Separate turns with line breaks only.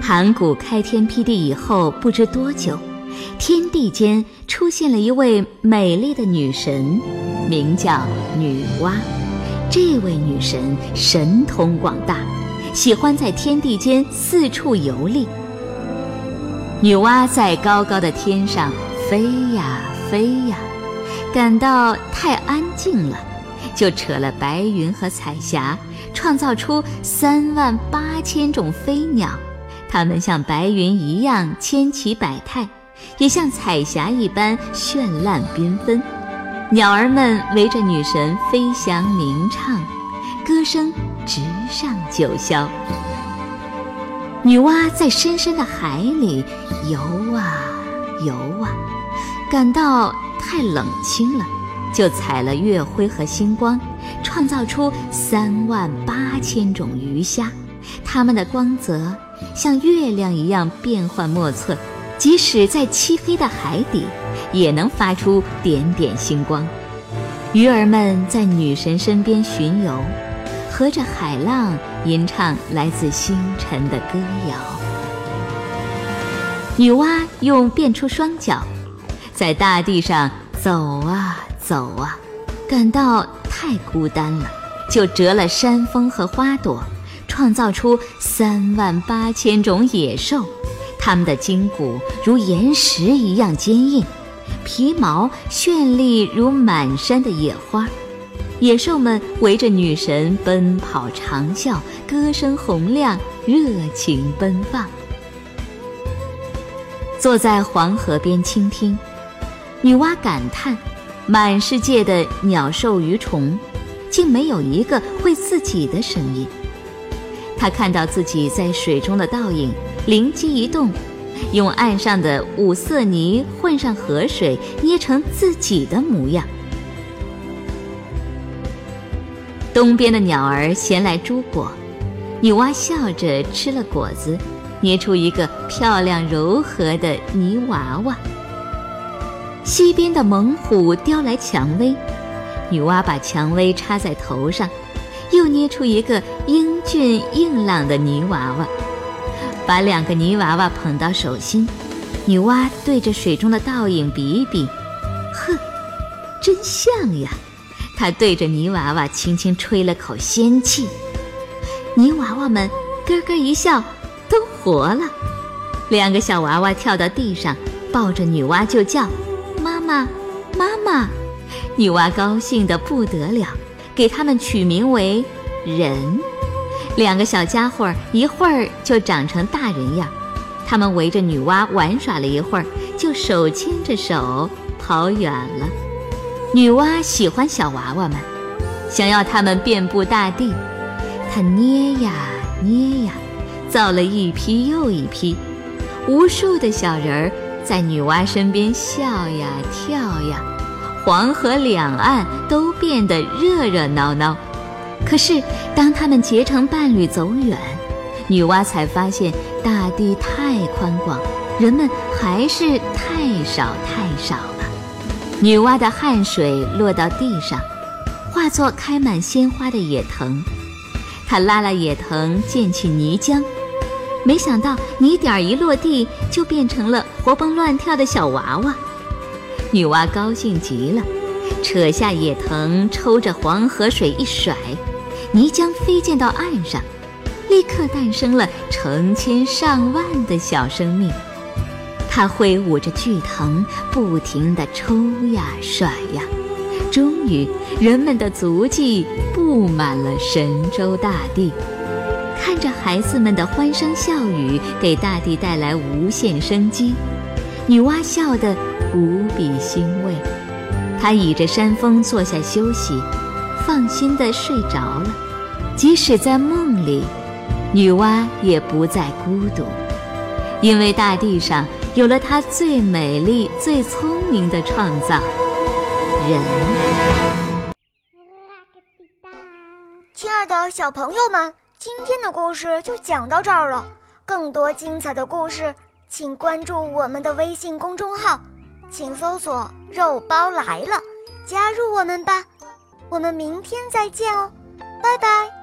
盘古开天辟地以后，不知多久，天地间出现了一位美丽的女神，名叫女娲。这位女神神通广大，喜欢在天地间四处游历。女娲在高高的天上飞呀飞呀，感到太安静了，就扯了白云和彩霞，创造出三万八千种飞鸟。它们像白云一样千奇百态，也像彩霞一般绚烂缤纷。鸟儿们围着女神飞翔鸣唱，歌声直上九霄。女娲在深深的海里游啊游啊，感到太冷清了，就采了月辉和星光，创造出三万八千种鱼虾，它们的光泽。像月亮一样变幻莫测，即使在漆黑的海底，也能发出点点星光。鱼儿们在女神身边巡游，和着海浪吟唱来自星辰的歌谣。女娲用变出双脚，在大地上走啊走啊，感到太孤单了，就折了山峰和花朵。创造出三万八千种野兽，它们的筋骨如岩石一样坚硬，皮毛绚丽如满山的野花。野兽们围着女神奔跑长啸，歌声洪亮，热情奔放。坐在黄河边倾听，女娲感叹：满世界的鸟兽鱼虫，竟没有一个会自己的声音。他看到自己在水中的倒影，灵机一动，用岸上的五色泥混上河水，捏成自己的模样。东边的鸟儿衔来珠果，女娲笑着吃了果子，捏出一个漂亮柔和的泥娃娃。西边的猛虎叼来蔷薇，女娲把蔷薇插在头上。又捏出一个英俊硬朗的泥娃娃，把两个泥娃娃捧到手心。女娲对着水中的倒影比一比，呵，真像呀！她对着泥娃娃轻轻吹了口仙气，泥娃娃们咯咯一笑，都活了。两个小娃娃跳到地上，抱着女娲就叫：“妈妈，妈妈！”女娲高兴得不得了。给他们取名为人，两个小家伙一会儿就长成大人样。他们围着女娲玩耍了一会儿，就手牵着手跑远了。女娲喜欢小娃娃们，想要他们遍布大地。她捏呀捏呀，造了一批又一批，无数的小人儿在女娲身边笑呀跳呀。黄河两岸都变得热热闹闹，可是当他们结成伴侣走远，女娲才发现大地太宽广，人们还是太少太少了。女娲的汗水落到地上，化作开满鲜花的野藤，她拉拉野藤溅起泥浆，没想到泥点儿一落地，就变成了活蹦乱跳的小娃娃。女娲高兴极了，扯下野藤，抽着黄河水一甩，泥浆飞溅到岸上，立刻诞生了成千上万的小生命。她挥舞着巨藤，不停地抽呀甩呀，终于，人们的足迹布满了神州大地。看着孩子们的欢声笑语，给大地带来无限生机。女娲笑得无比欣慰，她倚着山峰坐下休息，放心地睡着了。即使在梦里，女娲也不再孤独，因为大地上有了她最美丽、最聪明的创造——人。
亲爱的小朋友们，今天的故事就讲到这儿了。更多精彩的故事，请关注我们的微信公众号，请搜索“肉包来了”，加入我们吧。我们明天再见哦，拜拜。